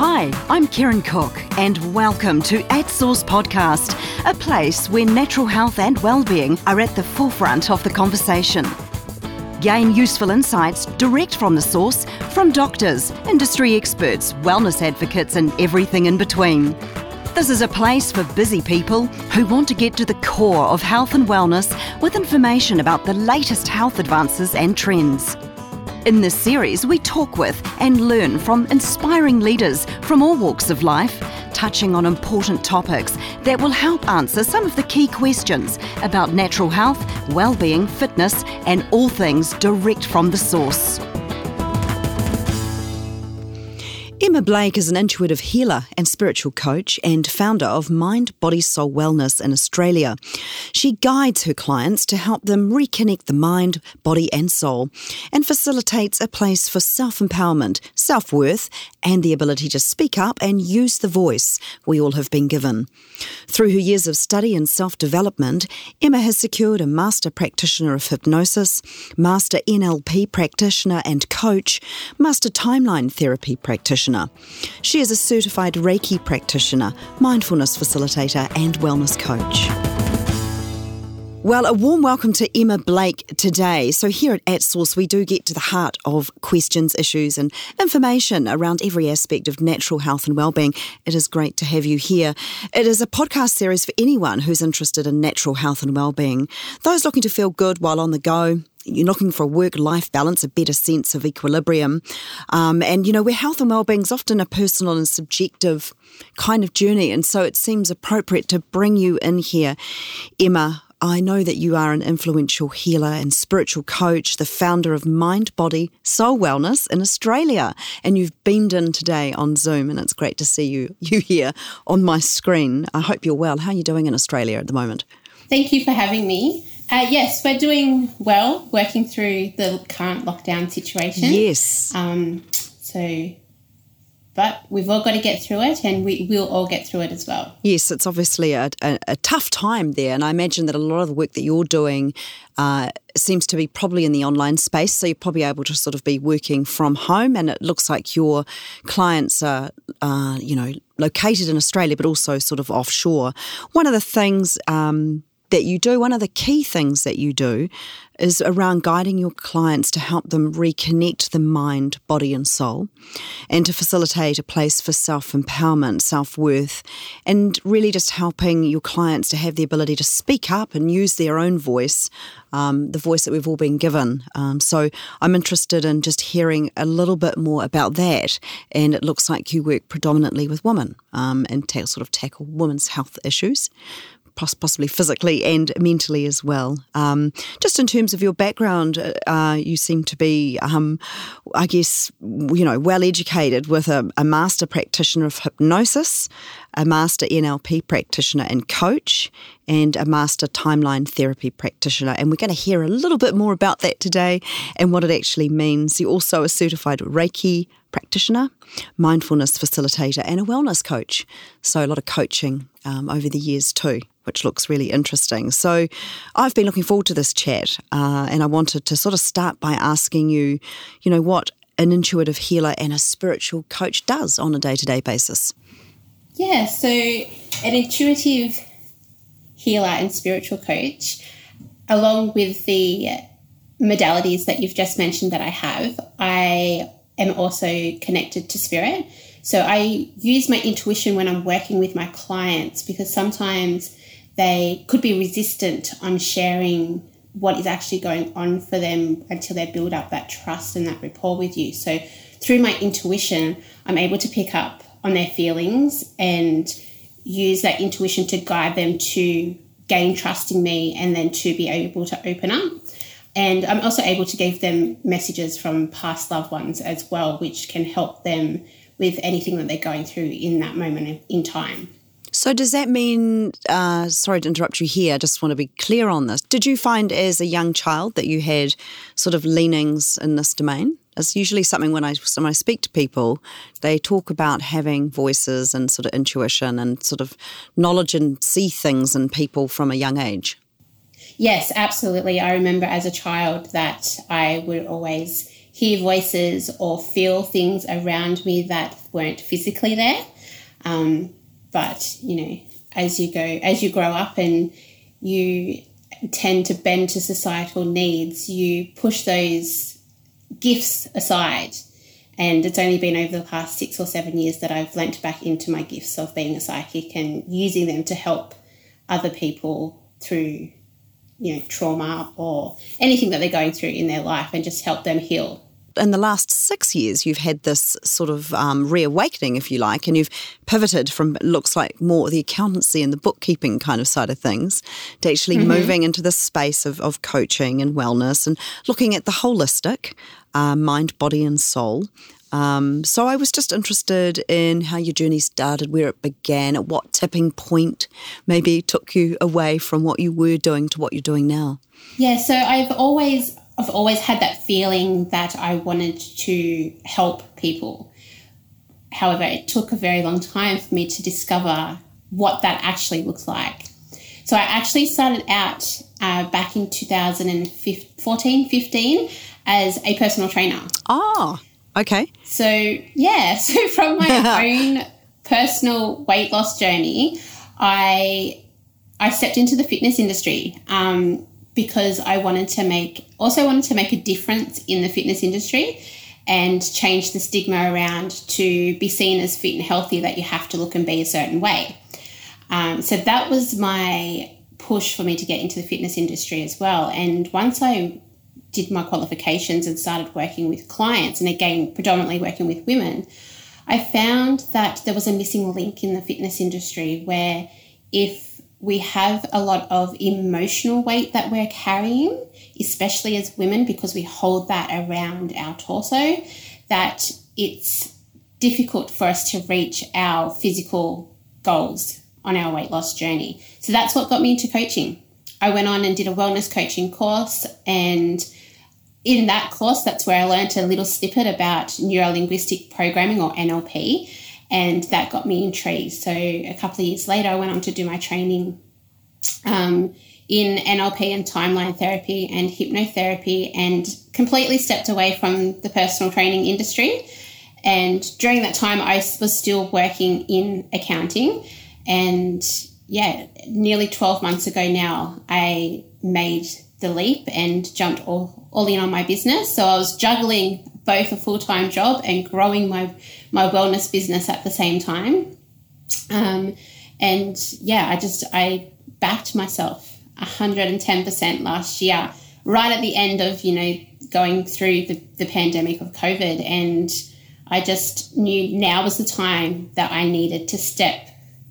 Hi, I'm Karen Cook, and welcome to At Source Podcast, a place where natural health and well-being are at the forefront of the conversation. Gain useful insights direct from the source from doctors, industry experts, wellness advocates, and everything in between. This is a place for busy people who want to get to the core of health and wellness with information about the latest health advances and trends. In this series, we talk with and learn from inspiring leaders from all walks of life, touching on important topics that will help answer some of the key questions about natural health, well-being, fitness, and all things direct from the source. Emma Blake is an intuitive healer and spiritual coach and founder of Mind Body Soul Wellness in Australia. She guides her clients to help them reconnect the mind, body, and soul and facilitates a place for self empowerment, self worth, and the ability to speak up and use the voice we all have been given. Through her years of study and self development, Emma has secured a Master Practitioner of Hypnosis, Master NLP Practitioner and Coach, Master Timeline Therapy Practitioner She is a certified Reiki practitioner, mindfulness facilitator, and wellness coach. Well, a warm welcome to Emma Blake today. So, here at At Source, we do get to the heart of questions, issues, and information around every aspect of natural health and well-being. It is great to have you here. It is a podcast series for anyone who's interested in natural health and well-being. Those looking to feel good while on the go, you're looking for a work life balance, a better sense of equilibrium. Um, and, you know, where health and well-being is often a personal and subjective kind of journey. And so it seems appropriate to bring you in here, Emma. I know that you are an influential healer and spiritual coach, the founder of Mind Body Soul Wellness in Australia. And you've beamed in today on Zoom, and it's great to see you, you here on my screen. I hope you're well. How are you doing in Australia at the moment? Thank you for having me. Uh, yes, we're doing well, working through the current lockdown situation. Yes. Um, so, but we've all got to get through it, and we will all get through it as well. Yes, it's obviously a, a, a tough time there, and I imagine that a lot of the work that you're doing uh, seems to be probably in the online space. So you're probably able to sort of be working from home, and it looks like your clients are, uh, you know, located in Australia, but also sort of offshore. One of the things um, that you do, one of the key things that you do is around guiding your clients to help them reconnect the mind, body, and soul, and to facilitate a place for self empowerment, self worth, and really just helping your clients to have the ability to speak up and use their own voice, um, the voice that we've all been given. Um, so I'm interested in just hearing a little bit more about that. And it looks like you work predominantly with women um, and ta- sort of tackle women's health issues possibly physically and mentally as well. Um, just in terms of your background, uh, you seem to be, um, I guess, you know, well educated with a, a, master practitioner of hypnosis, a master NLP practitioner and coach, and a master timeline therapy practitioner. And we're going to hear a little bit more about that today and what it actually means. You're also a certified Reiki practitioner, mindfulness facilitator, and a wellness coach. So, a lot of coaching um, over the years too which looks really interesting. So I've been looking forward to this chat, uh, and I wanted to sort of start by asking you, you know, what an intuitive healer and a spiritual coach does on a day to day basis. Yeah, so an intuitive healer and spiritual coach, along with the modalities that you've just mentioned that I have, I am also connected to spirit. So I use my intuition when I'm working with my clients because sometimes they could be resistant on sharing what is actually going on for them until they build up that trust and that rapport with you. So through my intuition, I'm able to pick up on their feelings and use that intuition to guide them to gain trust in me and then to be able to open up. And I'm also able to give them messages from past loved ones as well, which can help them with anything that they're going through in that moment in time. So, does that mean, uh, sorry to interrupt you here, I just want to be clear on this. Did you find as a young child that you had sort of leanings in this domain? It's usually something when I, when I speak to people, they talk about having voices and sort of intuition and sort of knowledge and see things in people from a young age. Yes, absolutely. I remember as a child that I would always hear voices or feel things around me that weren't physically there. Um, but you know, as you go, as you grow up and you tend to bend to societal needs, you push those gifts aside. And it's only been over the past six or seven years that I've lent back into my gifts of being a psychic and using them to help other people through, you know, trauma or anything that they're going through in their life and just help them heal in the last six years, you've had this sort of um, reawakening, if you like, and you've pivoted from looks like more the accountancy and the bookkeeping kind of side of things to actually mm-hmm. moving into this space of, of coaching and wellness and looking at the holistic uh, mind, body, and soul. Um, so I was just interested in how your journey started, where it began, at what tipping point maybe took you away from what you were doing to what you're doing now. Yeah, so I've always I've always had that feeling that I wanted to help people. However, it took a very long time for me to discover what that actually looks like. So I actually started out uh, back in 2014, 15 as a personal trainer. Oh, okay. So, yeah, so from my own personal weight loss journey, I I stepped into the fitness industry. Um, because I wanted to make also wanted to make a difference in the fitness industry and change the stigma around to be seen as fit and healthy that you have to look and be a certain way. Um, so that was my push for me to get into the fitness industry as well. And once I did my qualifications and started working with clients, and again, predominantly working with women, I found that there was a missing link in the fitness industry where if we have a lot of emotional weight that we're carrying, especially as women, because we hold that around our torso, that it's difficult for us to reach our physical goals on our weight loss journey. So that's what got me into coaching. I went on and did a wellness coaching course and in that course that's where I learned a little snippet about neuro linguistic programming or NLP and that got me intrigued. So a couple of years later, I went on to do my training um, in NLP and timeline therapy and hypnotherapy, and completely stepped away from the personal training industry. And during that time, I was still working in accounting. And yeah, nearly 12 months ago now, I made the leap and jumped all, all in on my business. So I was juggling both a full time job and growing my my wellness business at the same time. Um, and yeah, I just I backed myself 110% last year, right at the end of you know going through the, the pandemic of COVID, and I just knew now was the time that I needed to step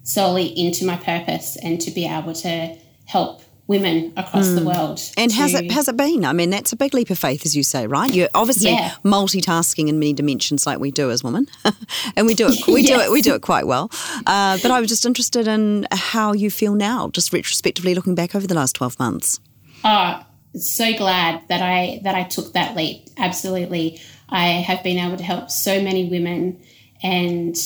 solely into my purpose and to be able to help women across mm. the hmm. world. And to, has it has it been? I mean, that's a big leap of faith, as you say, right? You're obviously yeah. multitasking in many dimensions, like we do as women, and we do it. We yes. do it. We do it quite well. Uh, but I was just interested in how you feel now, just retrospectively looking back over the last twelve months. Oh, so glad that I that I took that leap. Absolutely, I have been able to help so many women, and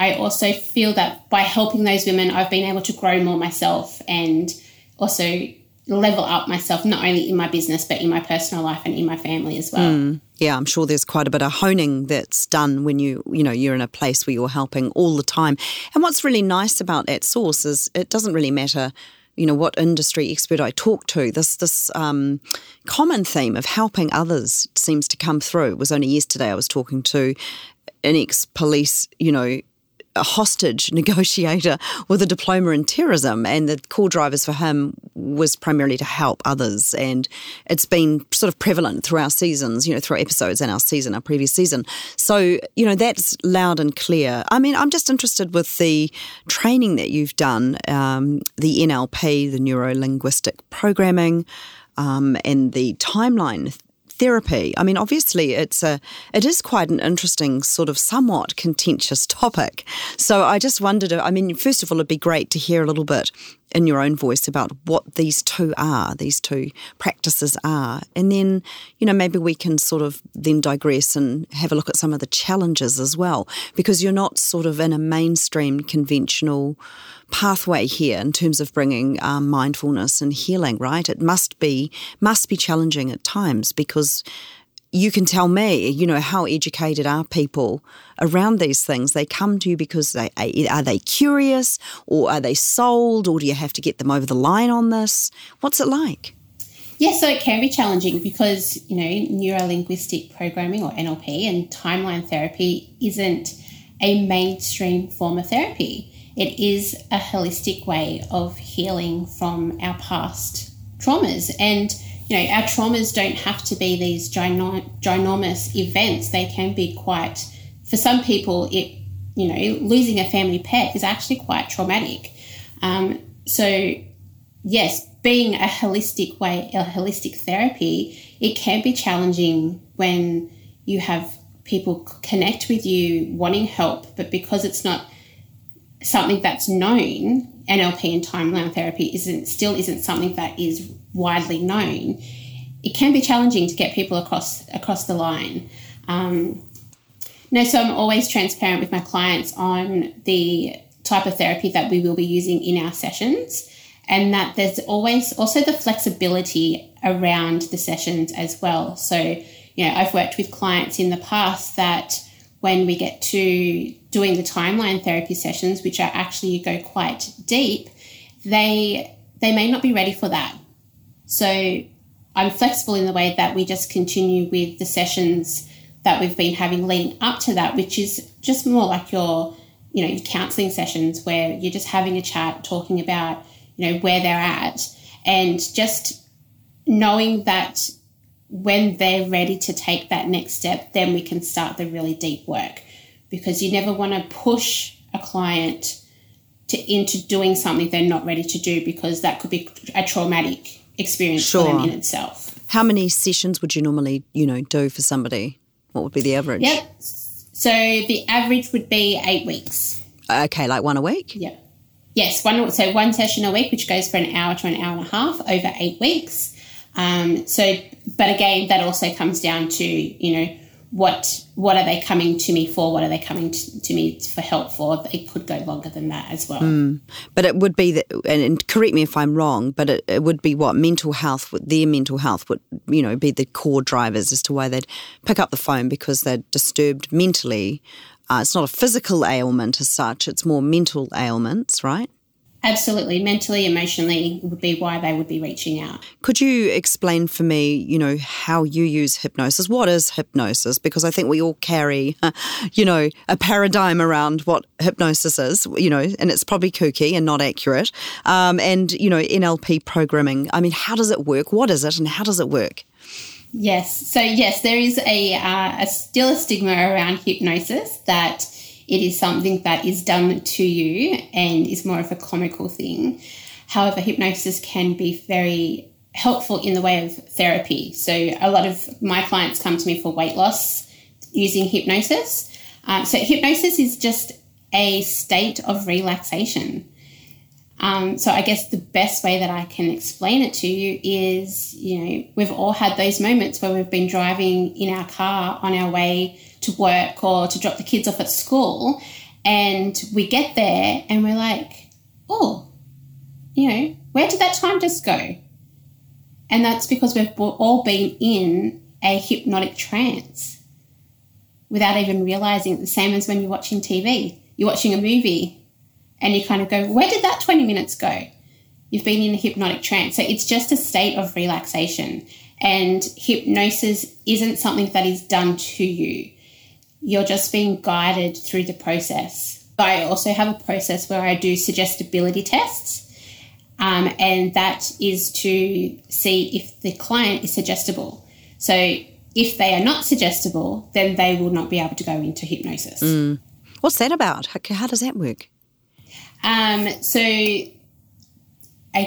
I also feel that by helping those women, I've been able to grow more myself and also level up myself, not only in my business, but in my personal life and in my family as well. Mm. Yeah, I'm sure there's quite a bit of honing that's done when you, you know, you're in a place where you're helping all the time. And what's really nice about that source is it doesn't really matter you know what industry expert I talk to. This this um, common theme of helping others seems to come through. It was only yesterday I was talking to an ex police, you know, a hostage negotiator with a diploma in terrorism, and the core drivers for him was primarily to help others. And it's been sort of prevalent through our seasons, you know, through episodes in our season, our previous season. So, you know, that's loud and clear. I mean, I'm just interested with the training that you've done, um, the NLP, the neuro linguistic programming. Um, and the timeline therapy. I mean, obviously, it's a it is quite an interesting, sort of somewhat contentious topic. So I just wondered. I mean, first of all, it'd be great to hear a little bit in your own voice about what these two are, these two practices are. And then, you know, maybe we can sort of then digress and have a look at some of the challenges as well, because you're not sort of in a mainstream conventional pathway here in terms of bringing um, mindfulness and healing, right? It must be must be challenging at times because you can tell me, you know, how educated are people around these things? They come to you because they are they curious or are they sold or do you have to get them over the line on this? What's it like? Yes, yeah, so it can be challenging because, you know, neuro linguistic programming or NLP and timeline therapy isn't a mainstream form of therapy. It is a holistic way of healing from our past traumas. And you know, our traumas don't have to be these ginormous events. They can be quite, for some people, it, you know, losing a family pet is actually quite traumatic. Um, so, yes, being a holistic way, a holistic therapy, it can be challenging when you have people connect with you wanting help, but because it's not something that's known, NLP and timeline therapy isn't still isn't something that is widely known, it can be challenging to get people across across the line. Um, no, so I'm always transparent with my clients on the type of therapy that we will be using in our sessions, and that there's always also the flexibility around the sessions as well. So, you know, I've worked with clients in the past that when we get to doing the timeline therapy sessions, which are actually go quite deep, they they may not be ready for that. So I'm flexible in the way that we just continue with the sessions that we've been having leading up to that, which is just more like your, you know, your counselling sessions where you're just having a chat, talking about, you know, where they're at, and just knowing that when they're ready to take that next step, then we can start the really deep work. Because you never want to push a client to into doing something they're not ready to do because that could be a traumatic experience sure. for them in itself. How many sessions would you normally, you know, do for somebody? What would be the average? Yep. So the average would be eight weeks. Okay, like one a week? Yep. Yes, one so one session a week, which goes for an hour to an hour and a half over eight weeks. Um, so, but again, that also comes down to you know what what are they coming to me for? What are they coming to, to me for help for? It could go longer than that as well. Mm. But it would be that, and correct me if I'm wrong, but it, it, would be what mental health, their mental health would you know be the core drivers as to why they'd pick up the phone because they're disturbed mentally. Uh, it's not a physical ailment as such; it's more mental ailments, right? Absolutely. Mentally, emotionally would be why they would be reaching out. Could you explain for me, you know, how you use hypnosis? What is hypnosis? Because I think we all carry, you know, a paradigm around what hypnosis is, you know, and it's probably kooky and not accurate. Um, and, you know, NLP programming. I mean, how does it work? What is it and how does it work? Yes. So, yes, there is a, uh, a still a stigma around hypnosis that it is something that is done to you and is more of a comical thing. However, hypnosis can be very helpful in the way of therapy. So, a lot of my clients come to me for weight loss using hypnosis. Um, so, hypnosis is just a state of relaxation. Um, so, I guess the best way that I can explain it to you is you know, we've all had those moments where we've been driving in our car on our way to work or to drop the kids off at school. And we get there and we're like, oh, you know, where did that time just go? And that's because we've all been in a hypnotic trance without even realizing the same as when you're watching TV. You're watching a movie and you kind of go, where did that 20 minutes go? You've been in a hypnotic trance. So it's just a state of relaxation. And hypnosis isn't something that is done to you you're just being guided through the process. I also have a process where I do suggestibility tests, um, and that is to see if the client is suggestible. So if they are not suggestible, then they will not be able to go into hypnosis. Mm. What's that about? How, how does that work? Um, so I,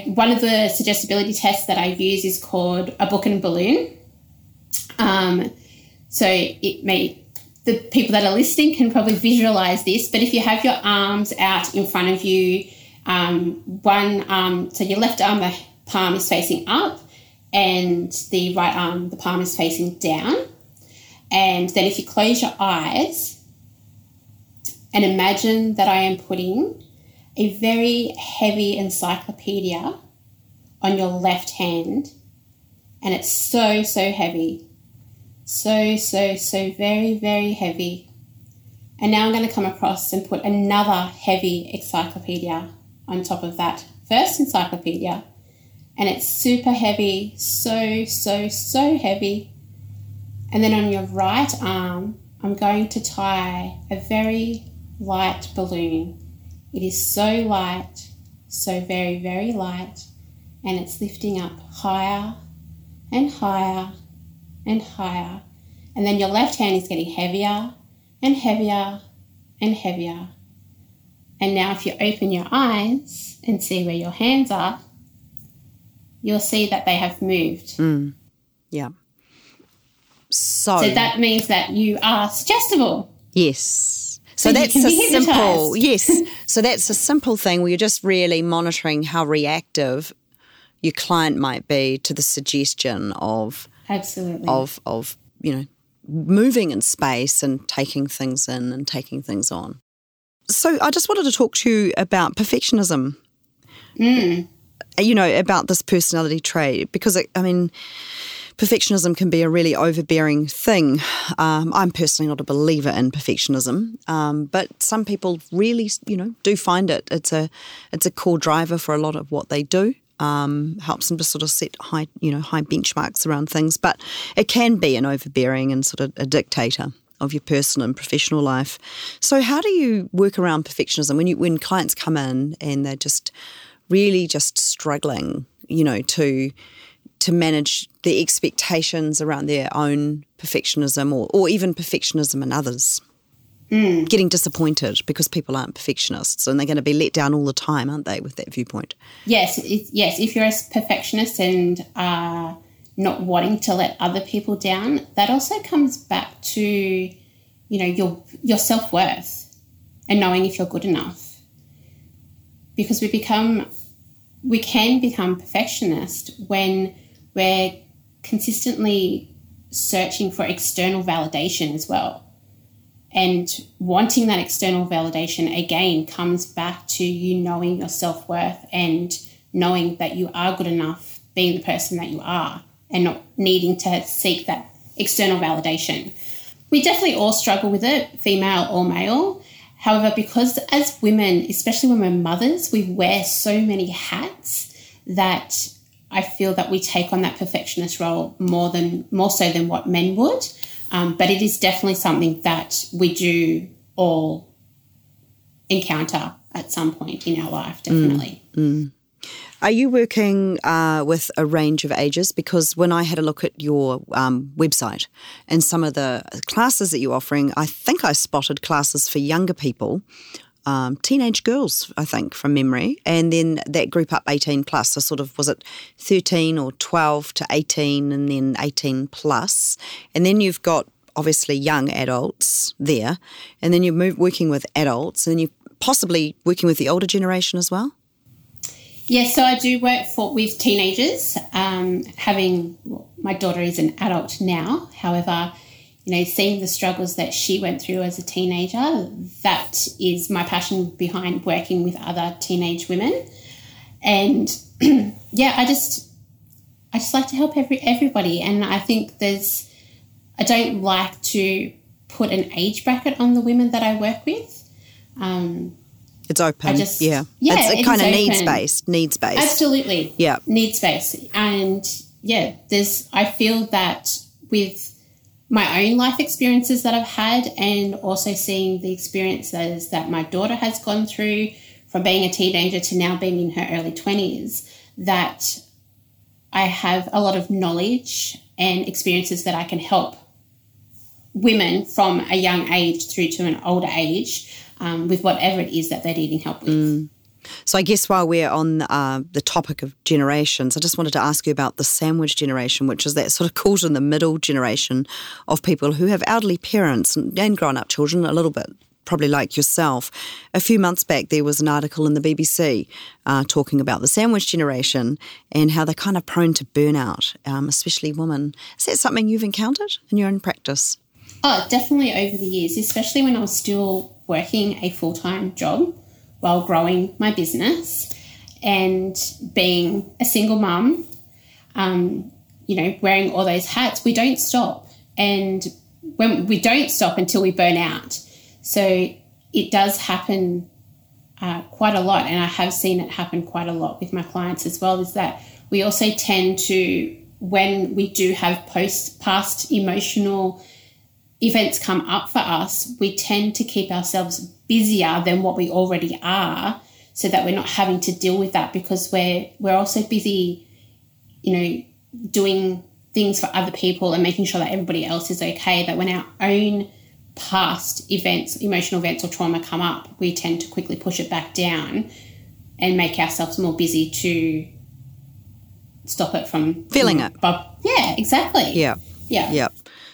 one of the suggestibility tests that I use is called a book and balloon. Um, so it may the people that are listening can probably visualize this, but if you have your arms out in front of you, um, one arm, so your left arm, the palm is facing up, and the right arm, the palm is facing down. And then if you close your eyes and imagine that I am putting a very heavy encyclopedia on your left hand, and it's so, so heavy So, so, so very, very heavy. And now I'm going to come across and put another heavy encyclopedia on top of that first encyclopedia. And it's super heavy, so, so, so heavy. And then on your right arm, I'm going to tie a very light balloon. It is so light, so very, very light, and it's lifting up higher and higher and higher. And then your left hand is getting heavier and heavier and heavier. And now, if you open your eyes and see where your hands are, you'll see that they have moved. Mm. Yeah. So, so that means that you are suggestible. Yes. So, so that's a simple yes. so that's a simple thing where you're just really monitoring how reactive your client might be to the suggestion of absolutely of of you know moving in space and taking things in and taking things on. So I just wanted to talk to you about perfectionism. Mm. You know about this personality trait because it, I mean perfectionism can be a really overbearing thing. Um, I'm personally not a believer in perfectionism, um, but some people really, you know, do find it. It's a it's a core driver for a lot of what they do. Um, helps them to sort of set high, you know, high benchmarks around things. But it can be an overbearing and sort of a dictator of your personal and professional life. So, how do you work around perfectionism when you when clients come in and they're just really just struggling, you know, to to manage the expectations around their own perfectionism or, or even perfectionism in others. Mm. Getting disappointed because people aren't perfectionists and they're going to be let down all the time, aren't they, with that viewpoint? Yes, yes. If you're a perfectionist and are not wanting to let other people down, that also comes back to, you know, your your self worth and knowing if you're good enough. Because we become, we can become perfectionist when we're consistently searching for external validation as well. And wanting that external validation again comes back to you knowing your self worth and knowing that you are good enough being the person that you are and not needing to seek that external validation. We definitely all struggle with it, female or male. However, because as women, especially when we're mothers, we wear so many hats that I feel that we take on that perfectionist role more than more so than what men would. Um, but it is definitely something that we do all encounter at some point in our life, definitely. Mm, mm. Are you working uh, with a range of ages? Because when I had a look at your um, website and some of the classes that you're offering, I think I spotted classes for younger people um, teenage girls, I think, from memory, and then that group up 18 plus. So, sort of, was it 13 or 12 to 18, and then 18 plus. And then you've got obviously young adults there, and then you're move, working with adults, and you're possibly working with the older generation as well. Yes, so I do work for with teenagers. Um, having my daughter is an adult now, however, you know, seeing the struggles that she went through as a teenager, that is my passion behind working with other teenage women. And yeah, I just I just like to help every everybody and I think there's I don't like to put an age bracket on the women that I work with. Um, it's open. I just, yeah. Yeah. It's it kind of needs based, needs based. Absolutely. Yeah. Needs based. And yeah, there's, I feel that with my own life experiences that I've had and also seeing the experiences that my daughter has gone through from being a teenager to now being in her early 20s, that I have a lot of knowledge and experiences that I can help women from a young age through to an older age um, with whatever it is that they're needing help with. Mm. So I guess while we're on uh, the topic of generations, I just wanted to ask you about the sandwich generation, which is that sort of caught in the middle generation of people who have elderly parents and, grown up children a little bit. Probably like yourself. A few months back, there was an article in the BBC uh, talking about the sandwich generation and how they're kind of prone to burnout, um, especially women. Is that something you've encountered in your own practice? Oh, definitely over the years, especially when I was still working a full time job while growing my business and being a single mum, um, you know, wearing all those hats, we don't stop. and when we don't stop until we burn out. So it does happen uh, quite a lot, and I have seen it happen quite a lot with my clients as well. Is that we also tend to, when we do have post past emotional events come up for us, we tend to keep ourselves busier than what we already are, so that we're not having to deal with that because we're we're also busy, you know, doing things for other people and making sure that everybody else is okay. That when our own past events, emotional events, or trauma come up, we tend to quickly push it back down and make ourselves more busy to stop it from feeling mm, it. But yeah, exactly. Yeah. Yeah. Yeah.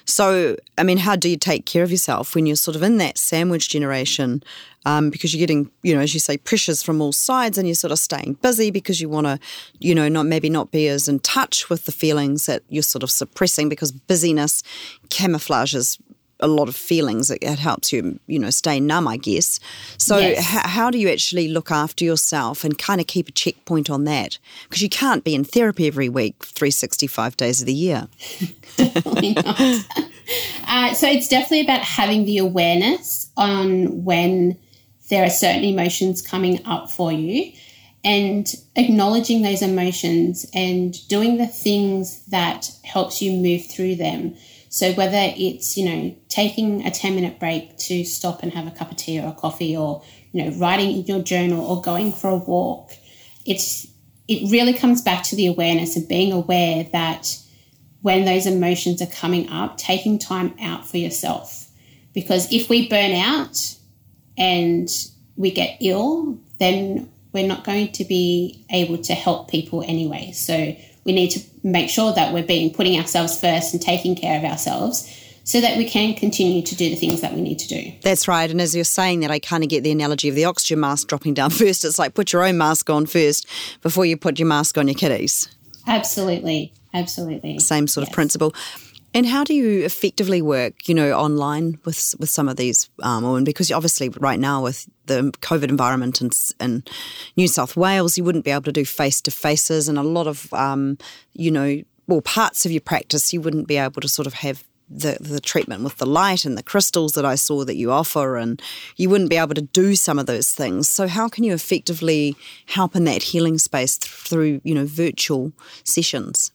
So, I mean, how do you take care of yourself when you're sort of in that sandwich generation? Um, because you're getting, you know, as you say, pressures from all sides, and you're sort of staying busy because you want to, you know, not maybe not be as in touch with the feelings that you're sort of suppressing because busyness camouflages a lot of feelings. It, it, helps you, you know, stay numb, I guess. So, yes. h- how do you actually look after yourself and kind of keep a checkpoint on that? Because you can't be in therapy every week, 365 days of the year. definitely not. uh, so, it's definitely about having the awareness on when there are certain emotions coming up for you and acknowledging those emotions and doing the things that helps you move through them so whether it's, you know, taking a 10 minute break to stop and have a cup of tea or a coffee or, you know, writing in your journal or going for a walk, it's it really comes back to the awareness of being aware that when those emotions are coming up, taking time out for yourself. Because if we burn out and we get ill, then we're not going to be able to help people anyway. So we need to make sure that we're being putting ourselves first and taking care of ourselves so that we can continue to do the things that we need to do. That's right. And as you're saying that, I kind of get the analogy of the oxygen mask dropping down first. It's like put your own mask on first before you put your mask on your kiddies. Absolutely. Absolutely. Same sort yes. of principle. And how do you effectively work, you know, online with with some of these um, women? Because obviously, right now with the COVID environment in, in New South Wales, you wouldn't be able to do face to faces, and a lot of, um, you know, well, parts of your practice, you wouldn't be able to sort of have the, the treatment with the light and the crystals that I saw that you offer, and you wouldn't be able to do some of those things. So, how can you effectively help in that healing space through, you know, virtual sessions?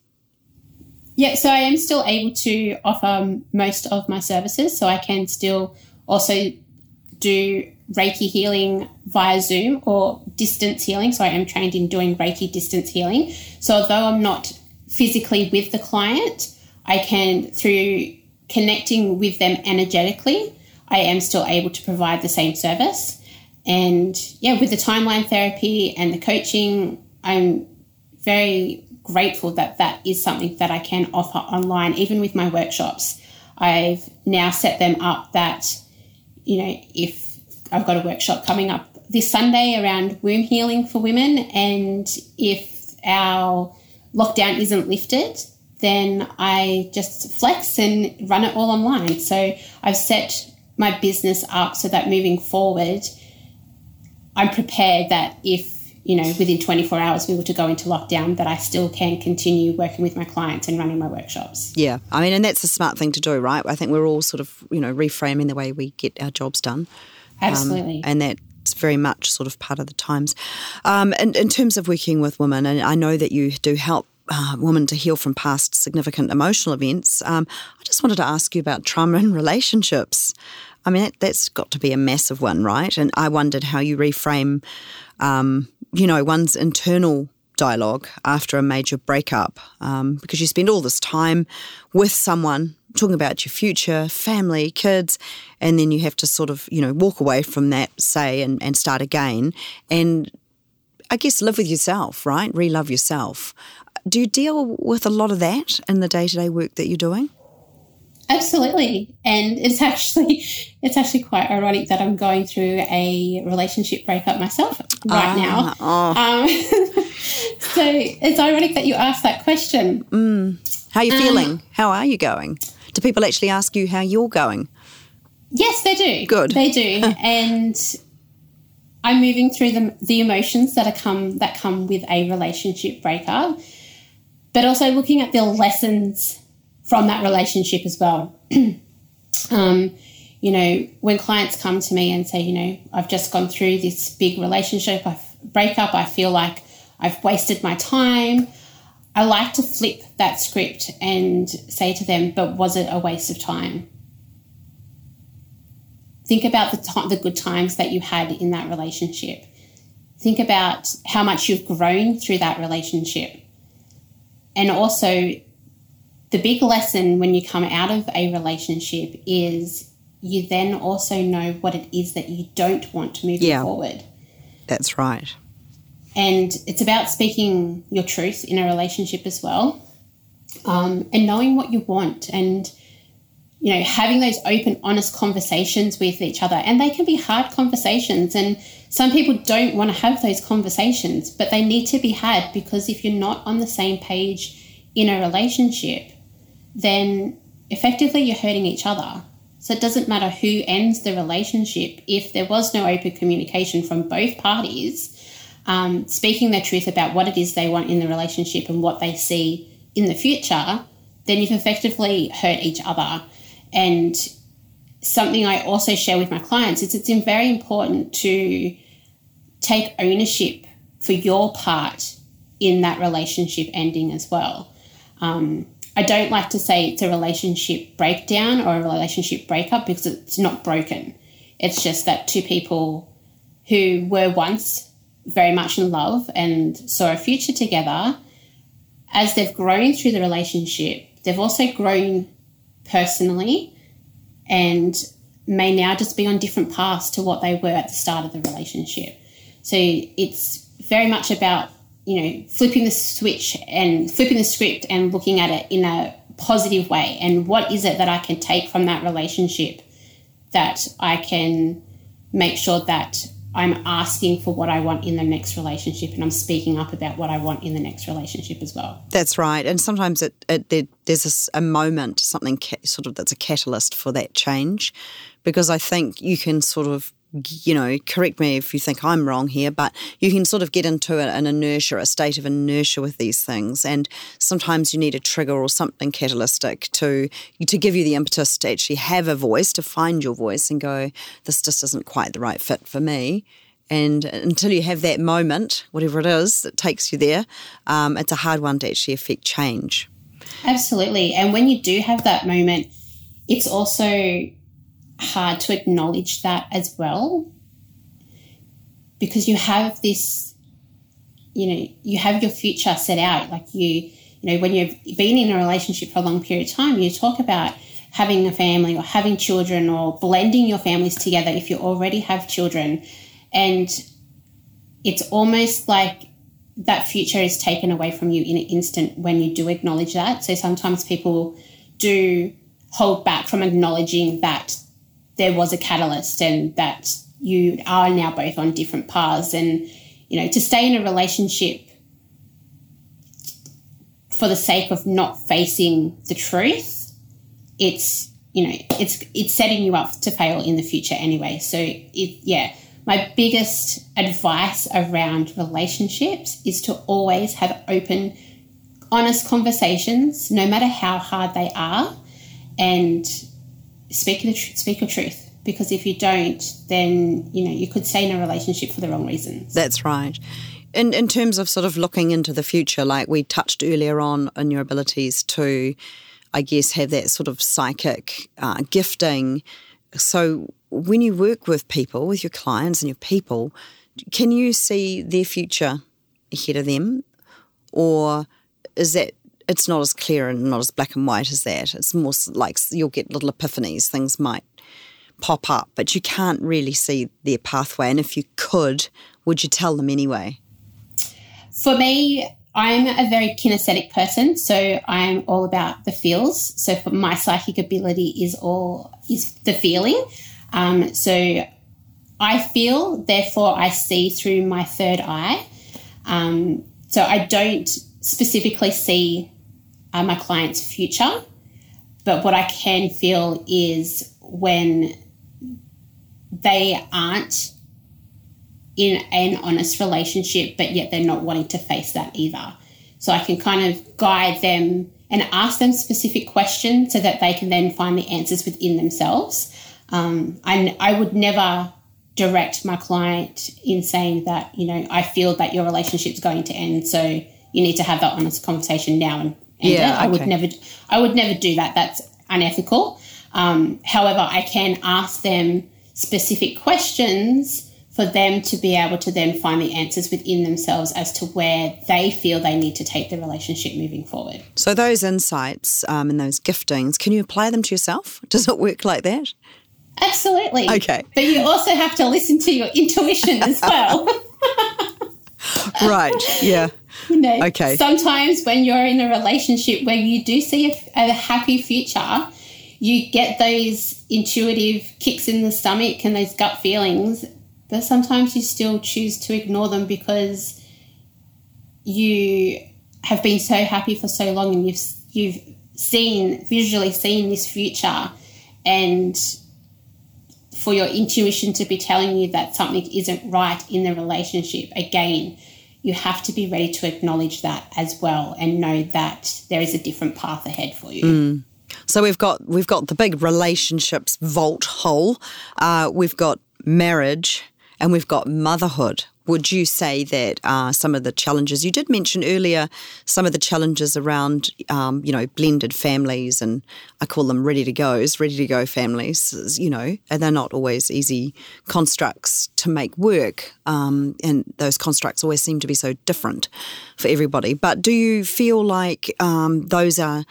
Yeah, so I am still able to offer most of my services. So I can still also do Reiki healing via Zoom or distance healing. So I am trained in doing Reiki distance healing. So although I'm not physically with the client, I can, through connecting with them energetically, I am still able to provide the same service. And yeah, with the timeline therapy and the coaching, I'm very grateful that that is something that I can offer online, even with my workshops. I've now set them up that, you know, if I've got a workshop coming up this Sunday around womb healing for women, and if our lockdown isn't lifted, then I just flex and run it all online. So I've set my business up so that moving forward, I'm prepared that if you know, within 24 hours we were to go into lockdown, that I still can continue working with my clients and running my workshops. Yeah. I mean, and that's a smart thing to do, right? I think we're all sort of, you know, reframing the way we get our jobs done. Absolutely. Um, and that's very much sort of part of the times. Um, and in terms of working with women, and I know that you do help uh, women to heal from past significant emotional events. Um, I just wanted to ask you about trauma in relationships. I mean, that, has got to be a massive one, right? And I wondered how you reframe um, you know, one's internal dialogue after a major breakup um, because you spend all this time with someone talking about your future, family, kids, and then you have to sort of, you know, walk away from that, say, and, and start again. And I guess live with yourself, right? Relove yourself. Do you deal with a lot of that in the day to day work that you're doing? Absolutely. And it's actually it's actually quite ironic that I'm going through a relationship breakup myself right now. Oh. Um, so it's ironic that you asked that question. Mm. How are you um, feeling? How are you going? Do people actually ask you how you're going? Yes, they do. Good. They do. and I'm moving through the, the emotions that are come that come with a relationship breakup, but also looking at the lessons from that relationship as well. um, you know, when clients come to me and say, you know, I've just gone through this big relationship, I break up, I feel like I've wasted my time. I like to flip that script and say to them, but was it a waste of time? Think about the, t- the good times that you had in that relationship. Think about how much you've grown through that relationship. And also, the big lesson when you come out of a relationship is you then also know what it is that you don't want to move yeah, forward. That's right. And it's about speaking your truth in a relationship as well, um, and knowing what you want, and you know having those open, honest conversations with each other. And they can be hard conversations, and some people don't want to have those conversations, but they need to be had because if you're not on the same page in a relationship, then effectively you're hurting each other. So it doesn't matter who ends the relationship if there was no open communication from both parties um, speaking their truth about what it is they want in the relationship and what they see in the future, then you've effectively hurt each other. And something I also share with my clients is it's very important to take ownership for your part in that relationship ending as well. Um, I don't like to say it's a relationship breakdown or a relationship breakup because it's not broken. It's just that two people who were once very much in love and saw a future together, as they've grown through the relationship, they've also grown personally and may now just be on different paths to what they were at the start of the relationship. So it's very much about, you know, flipping the switch and flipping the script and looking at it in a positive way. And what is it that I can take from that relationship that I can make sure that I'm asking for what I want in the next relationship and I'm speaking up about what I want in the next relationship as well. That's right. And sometimes it, it there, there's a, a, moment, something ca- sort of that's a catalyst for that change because I think you can sort of you know, correct me if you think I'm wrong here, but you can sort of get into an inertia, a state of inertia with these things, and sometimes you need a trigger or something catalytic to to give you the impetus to actually have a voice, to find your voice, and go, this just isn't quite the right fit for me. And until you have that moment, whatever it is that takes you there, um, it's a hard one to actually affect change. Absolutely, and when you do have that moment, it's also hard to acknowledge that as well. Because you have this you know you have your future set out. Like you you know when you've been in a relationship for a long period of time you talk about having a family or having children or blending your families together if you already have children. And it's almost like that future is taken away from you in an instant when you do acknowledge that. So sometimes people do hold back from acknowledging that there was a catalyst and that you are now both on different paths. And you know to stay in a relationship for the sake of not facing the truth it's you know it's it's setting you up to fail in the future anyway. So it yeah my biggest advice around relationships is to always have open honest conversations no matter how hard they are and speak the tr- speak your truth because if you don't, then you know you could stay in a relationship for the wrong reasons. That's right. In in terms of sort of looking into the future, like we touched earlier on in your abilities to, I guess, have that sort of psychic uh, gifting. So when you work with people, with your clients and your people, can you see their future ahead of them, or is that it's not as clear and not as black and white as that. It's more like you'll get little epiphanies, things might pop up, but you can't really see their pathway. And if you could, would you tell them anyway? For me, I'm a very kinesthetic person, so I'm all about the feels. So for my psychic ability is all is the feeling. Um, so I feel, therefore I see through my third eye. Um, so I don't specifically see uh, my client's future. But what I can feel is when they aren't in an honest relationship, but yet they're not wanting to face that either. So I can kind of guide them and ask them specific questions so that they can then find the answers within themselves. Um, I, I would never direct my client in saying that, you know, I feel that your relationship's going to end. So you need to have that honest conversation now and yeah, okay. I would never I would never do that. That's unethical. Um, however, I can ask them specific questions for them to be able to then find the answers within themselves as to where they feel they need to take the relationship moving forward. So, those insights um, and those giftings, can you apply them to yourself? Does it work like that? Absolutely. Okay. But you also have to listen to your intuition as well. right. Yeah. You know, okay. Sometimes when you're in a relationship where you do see a, a happy future, you get those intuitive kicks in the stomach and those gut feelings, but sometimes you still choose to ignore them because you have been so happy for so long and you've you've seen visually seen this future and for your intuition to be telling you that something isn't right in the relationship again you have to be ready to acknowledge that as well and know that there is a different path ahead for you. Mm. So we've got we've got the big relationships vault hole, uh, we've got marriage, and we've got motherhood would you say that uh, some of the challenges you did mention earlier, some of the challenges around, um, you know, blended families, and I call them ready to goes, ready to go families, you know, and they're not always easy constructs to make work, um, and those constructs always seem to be so different for everybody. But do you feel like um, those are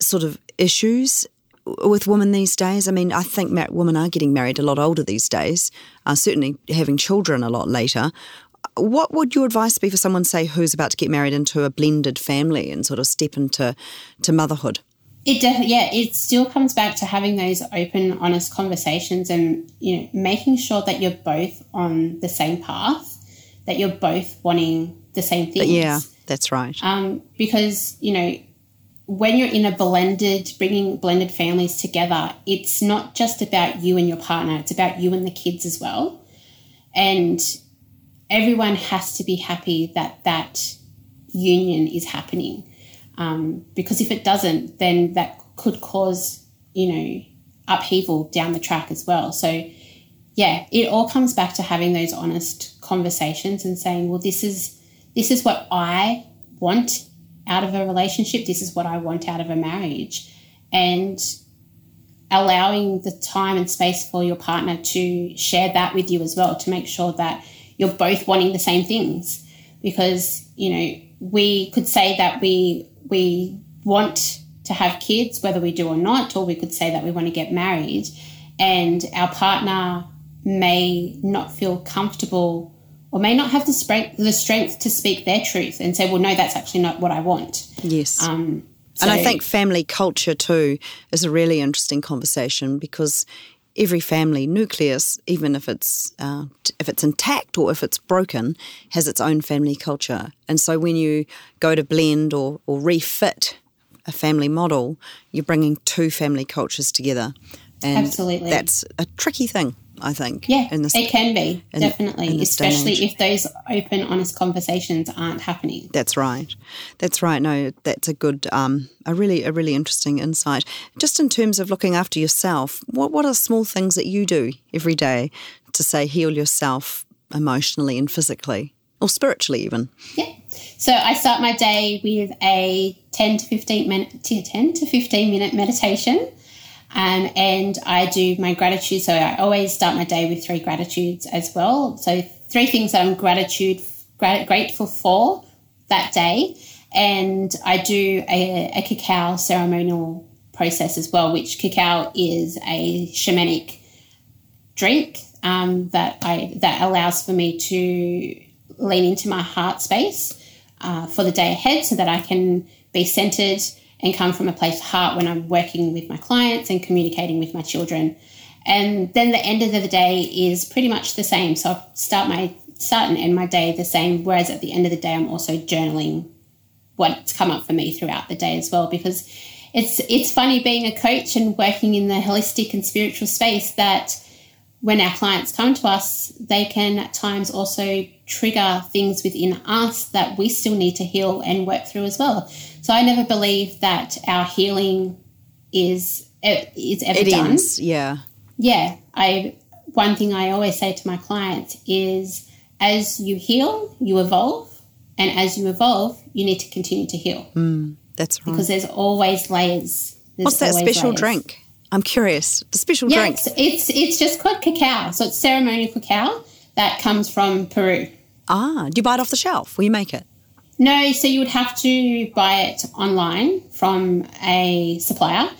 sort of issues with women these days? I mean, I think women are getting married a lot older these days, uh, certainly having children a lot later. What would your advice be for someone, say, who's about to get married into a blended family and sort of step into to motherhood? It definitely, yeah, it still comes back to having those open, honest conversations and, you know, making sure that you're both on the same path, that you're both wanting the same things. Yeah, that's right. Um, because, you know, when you're in a blended, bringing blended families together, it's not just about you and your partner, it's about you and the kids as well. And everyone has to be happy that that union is happening. Um, because if it doesn't, then that could cause, you know, upheaval down the track as well. So, yeah, it all comes back to having those honest conversations and saying, well, this is this is what I want out of a relationship. This is what I want out of a marriage. And allowing the time and space for your partner to share that with you as well to make sure that you're both wanting the same things because you know we could say that we we want to have kids whether we do or not or we could say that we want to get married and our partner may not feel comfortable or may not have the strength, the strength to speak their truth and say, well, no, that's actually not what I want. Yes. Um, so, and I think family culture too is a really interesting conversation because every family nucleus, even if it's uh, if it's intact or if it's broken, has its own family culture. And so when you go to blend or, or refit a family model, you're bringing two family cultures together. And Absolutely. That's a tricky thing. I think. Yeah, in this, it can be in, definitely, in especially if those open, honest conversations aren't happening. That's right. That's right. No, that's a good, um, a really, a really interesting insight. Just in terms of looking after yourself, what what are small things that you do every day to say heal yourself emotionally and physically, or spiritually even? Yeah. So I start my day with a ten to fifteen minute, ten to fifteen minute meditation. Um, and I do my gratitude. So I always start my day with three gratitudes as well. So three things that I'm gratitude grat- grateful for that day. And I do a, a cacao ceremonial process as well, which cacao is a shamanic drink um, that I that allows for me to lean into my heart space uh, for the day ahead, so that I can be centered and come from a place of heart when I'm working with my clients and communicating with my children. And then the end of the day is pretty much the same. So I start my start and end my day the same. Whereas at the end of the day, I'm also journaling what's come up for me throughout the day as well because it's it's funny being a coach and working in the holistic and spiritual space that when our clients come to us, they can at times also trigger things within us that we still need to heal and work through as well. So I never believe that our healing is is ever it done. Yeah. Yeah, I one thing I always say to my clients is as you heal, you evolve, and as you evolve, you need to continue to heal hmm, That's right. because there's always layers. There's What's that special layers. drink? I'm curious. The special Yeah, drink. it's, it's it's just called cacao. So it's ceremonial cacao that comes from Peru. Ah, do you buy it off the shelf? Will you make it? No, so you would have to buy it online from a supplier,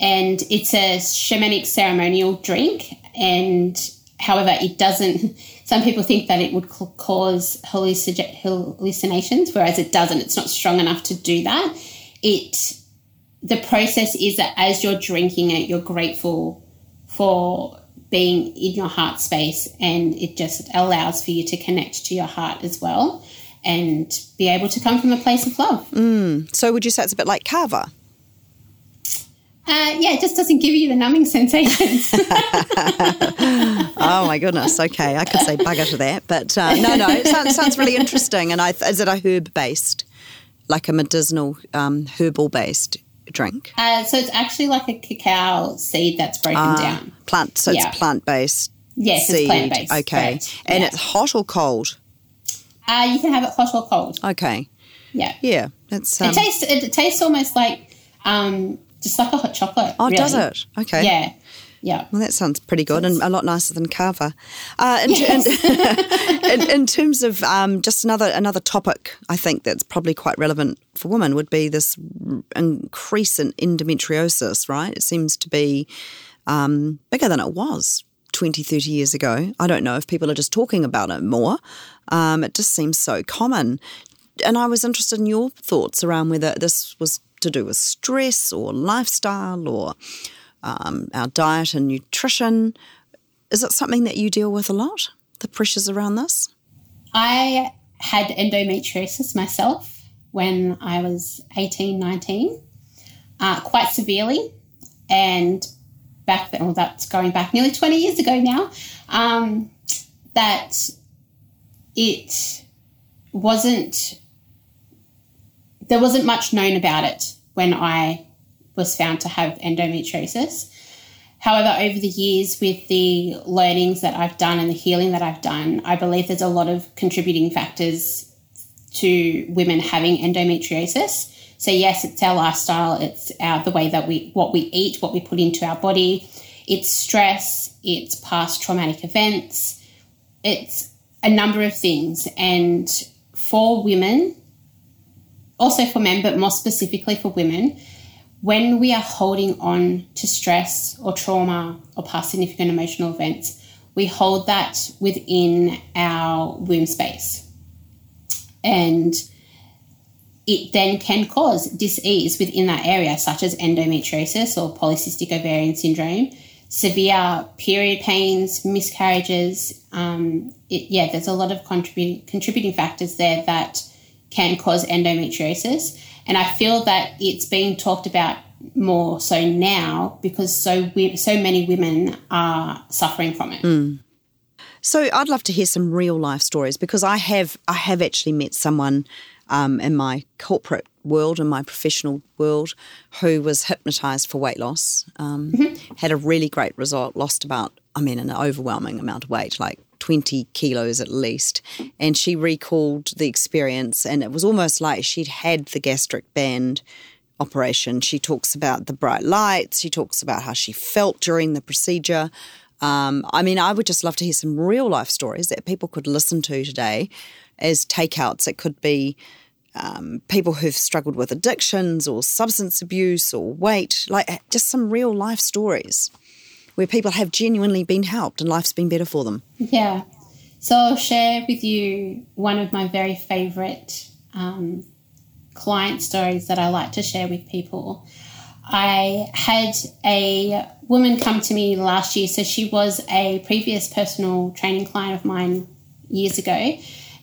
and it's a shamanic ceremonial drink. And however, it doesn't. Some people think that it would ca- cause hallucinations, whereas it doesn't. It's not strong enough to do that. It the process is that as you're drinking it, you're grateful for being in your heart space, and it just allows for you to connect to your heart as well and be able to come from a place of love. So would you say it's a bit like kava? Uh, yeah, it just doesn't give you the numbing sensations. Oh my goodness. Okay, I could say bugger to that, but uh, no, no, it sounds, sounds really interesting. And I, is it a herb based, like a medicinal um, herbal based drink? uh, so it's actually like a cacao seed that's broken down. Plant. So Yeah. it's plant based. Yes, it's seed. plant-based, Okay, correct. and Yeah. it's hot or cold. Uh, you can have it hot or cold. Okay, Yeah. yeah, it's. Um, it tastes it tastes almost like um, just like a hot chocolate. oh, does it? Okay. Yeah. Yeah. Well, that sounds pretty good and a lot nicer than kava. Uh, in, in, in, in terms of um, just another another topic, I think that's probably quite relevant for women would be this increase in endometriosis. Right, it seems to be um, bigger than it was 20, 30 years ago. I don't know if people are just talking about it more. Um, it just seems so common. And I was interested in your thoughts around whether this was to do with stress or lifestyle or um, our diet and nutrition. Is it something that you deal with a lot? The pressures around this? I had endometriosis myself when I was 18, 19, uh, quite severely. And back then, well, that's going back nearly 20 years ago now, um, that it wasn't, there wasn't much known about it when I was found to have endometriosis. However, over the years, with the learnings that I've done and the healing that I've done, I believe there's a lot of contributing factors to women having endometriosis. So yes, it's our lifestyle, it's our the way that we what we eat, what we put into our body, it's stress, it's past traumatic events, it's a number of things. And for women, also for men, but more specifically for women, when we are holding on to stress or trauma or past significant emotional events, we hold that within our womb space. And it then can cause dis-ease within that area, such as endometriosis or polycystic ovarian syndrome, severe period pains, miscarriages. Um, it, yeah, there's a lot of contributing contributing factors there that can cause endometriosis, and I feel that it's being talked about more so now because so we, so many women are suffering from it. So I'd love to hear some real life stories because I have I have actually met someone um, in my corporate world and my professional world who was hypnotized for weight loss, um, had a really great result, lost about I mean an overwhelming amount of weight, like 20 kilos at least. And she recalled the experience, and it was almost like she'd had the gastric band operation. She talks about the bright lights, she talks about how she felt during the procedure. Um, I mean, I would just love to hear some real life stories that people could listen to today as takeouts. It could be um, people who've struggled with addictions or substance abuse or weight, like just some real life stories where people have genuinely been helped and life's been better for them. Yeah. So I'll share with you one of my very favorite um, client stories that I like to share with people. I had a woman come to me last year. So she was a previous personal training client of mine years ago.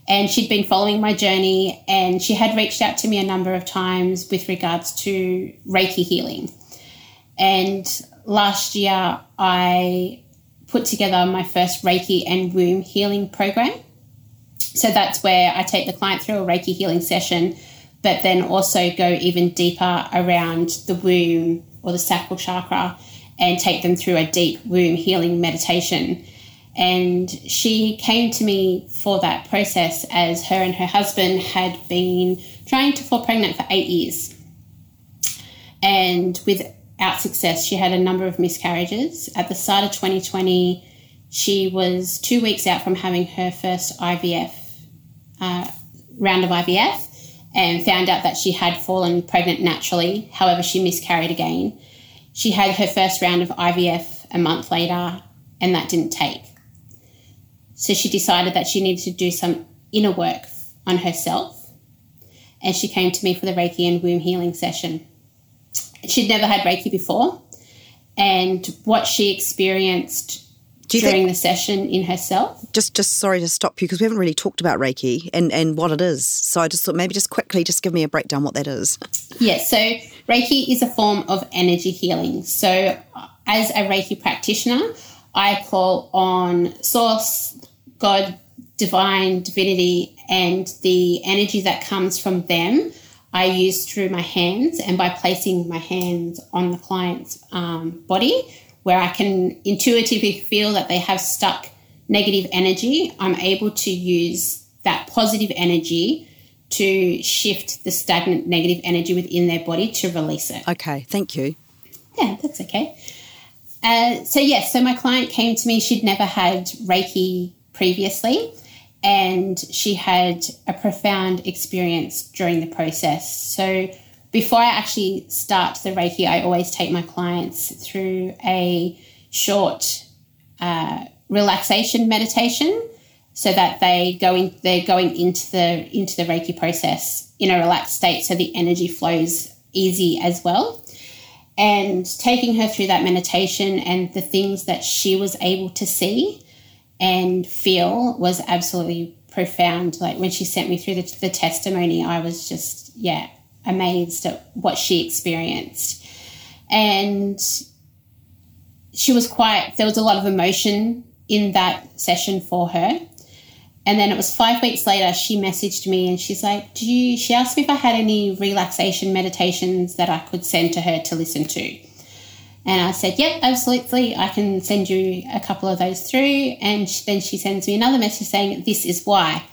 And she'd been following my journey and she had reached out to me a number of times with regards to Reiki healing. And last year, I put together my first Reiki and womb healing program. So that's where I take the client through a Reiki healing session, but then also go even deeper around the womb or the sacral chakra and take them through a deep womb healing meditation. And she came to me for that process as her and her husband had been trying to fall pregnant for eight years. And without success, she had a number of miscarriages. At the start of 2020, she was two weeks out from having her first IVF uh, round of IVF and found out that she had fallen pregnant naturally. However, she miscarried again. She had her first round of IVF a month later, and that didn't take. So she decided that she needed to do some inner work on herself, and she came to me for the Reiki and womb healing session. She'd never had Reiki before, and what she experienced during think, the session in herself. Just, just sorry to stop you because we haven't really talked about Reiki and and what it is. So I just thought maybe just quickly just give me a breakdown what that is. Yes, so Reiki is a form of energy healing. So uh, as a Reiki practitioner, I call on Source, God, Divine, Divinity, and the energy that comes from them. I use through my hands and by placing my hands on the client's um, body where I can intuitively feel that they have stuck negative energy, I'm able to use that positive energy to shift the stagnant negative energy within their body to release it. Okay, thank you. Yeah, that's okay. Uh, so, yes, so my client came to me. She'd never had Reiki previously, and she had a profound experience during the process. So, before I actually start the Reiki, I always take my clients through a short uh, relaxation meditation so that they go in, they're going into the into the Reiki process in a relaxed state so the energy flows easy as well. And taking her through that meditation and the things that she was able to see and feel was absolutely profound. Like when she sent me through the, the testimony, I was just, yeah, amazed at what she experienced. And she was quite, there was a lot of emotion in that session for her. And then it was five weeks later, she messaged me and she's like, Do you, she asked me if I had any relaxation meditations that I could send to her to listen to. And I said, Yep, absolutely. I can send you a couple of those through. And then she sends me another message saying, This is why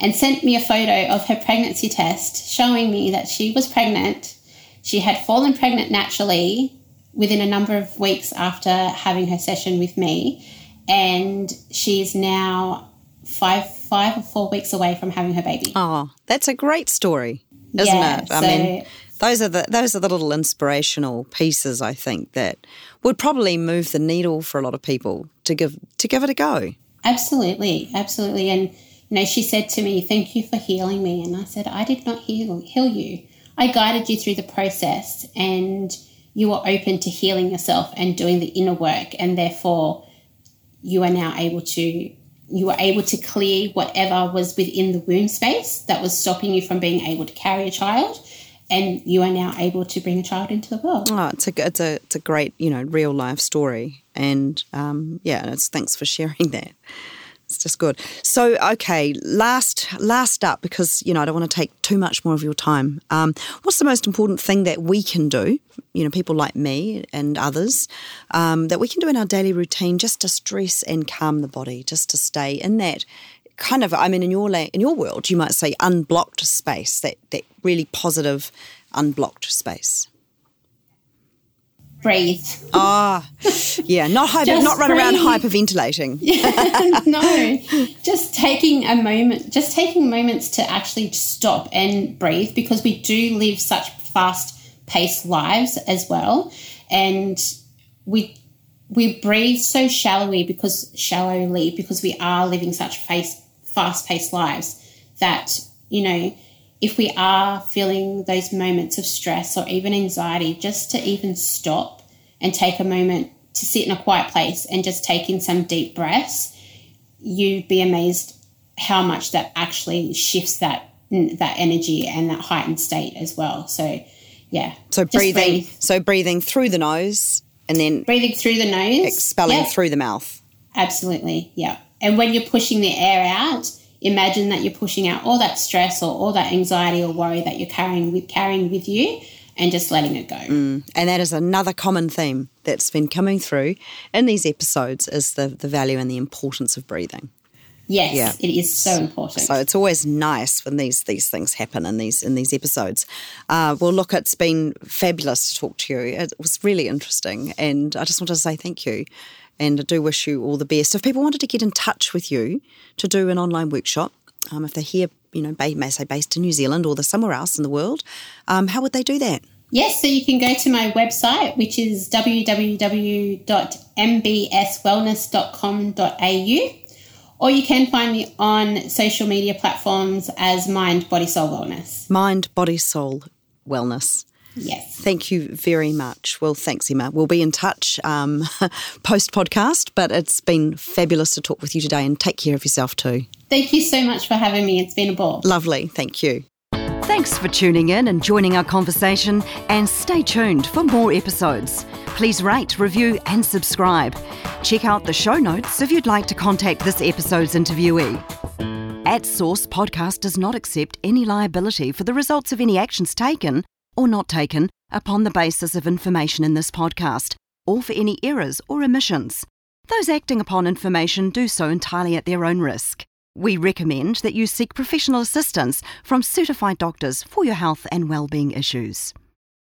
and sent me a photo of her pregnancy test showing me that she was pregnant. She had fallen pregnant naturally within a number of weeks after having her session with me, and she's now five five or four weeks away from having her baby. Oh, that's a great story, isn't yeah, it? I so, mean, those are the those are the little inspirational pieces I think that would probably move the needle for a lot of people to give to give it a go. Absolutely, absolutely, and you know, she said to me, Thank you for healing me. And I said, I did not heal, heal you. I guided you through the process and you were open to healing yourself and doing the inner work. And therefore, you are now able to you were able to clear whatever was within the womb space that was stopping you from being able to carry a child and you are now able to bring a child into the world. Oh, it's a it's a it's a great you know real life story, and um, yeah, it's thanks for sharing that. It's just good. So, okay, last last up because you know I don't want to take too much more of your time. Um, what's the most important thing that we can do? You know, people like me and others um, that we can do in our daily routine just to stress and calm the body, just to stay in that kind of. I mean, in your in your world, you might say unblocked space, that that really positive, unblocked space breathe. Ah, yeah, not hyper, not run breathe. around hyperventilating. no, just taking a moment, just taking moments to actually stop and breathe because we do live such fast-paced lives as well, and we we breathe so shallowly because shallowly because we are living such fast-paced lives that you know if we are feeling those moments of stress or even anxiety, just to even stop and take a moment to sit in a quiet place and just take in some deep breaths, you'd be amazed how much that actually shifts that that energy and that heightened state as well. So, yeah. So breathing. Breathe. So breathing through the nose and then breathing through the nose, expelling yep. through the mouth. Absolutely. Yeah. And when you're pushing the air out, imagine that you're pushing out all that stress or all that anxiety or worry that you're carrying with carrying with you and just letting it go. Mm. And that is another common theme that's been coming through in these episodes is the, the value and the importance of breathing. Yes, yeah. it is so important. So it's always nice when these these things happen in these in these episodes. Uh, well, look, it's been fabulous to talk to you. It was really interesting, and I just wanted to say thank you. And I do wish you all the best. If people wanted to get in touch with you to do an online workshop, um, if they're here, you know, may say based in New Zealand or they're somewhere else in the world, um, how would they do that? Yes, so you can go to my website, which is www.mbswellness.com.au, or you can find me on social media platforms as Mind, Body, Soul Wellness. Mind, Body, Soul Wellness. Yes. Thank you very much. Well, thanks, Emma. We'll be in touch um, post podcast, but it's been fabulous to talk with you today and take care of yourself too. Thank you so much for having me. It's been a ball. Lovely. Thank you. Thanks for tuning in and joining our conversation, and stay tuned for more episodes. Please rate, review, and subscribe. Check out the show notes if you'd like to contact this episode's interviewee. At Source Podcast does not accept any liability for the results of any actions taken or not taken upon the basis of information in this podcast, or for any errors or omissions. Those acting upon information do so entirely at their own risk. We recommend that you seek professional assistance from certified doctors for your health and well-being issues.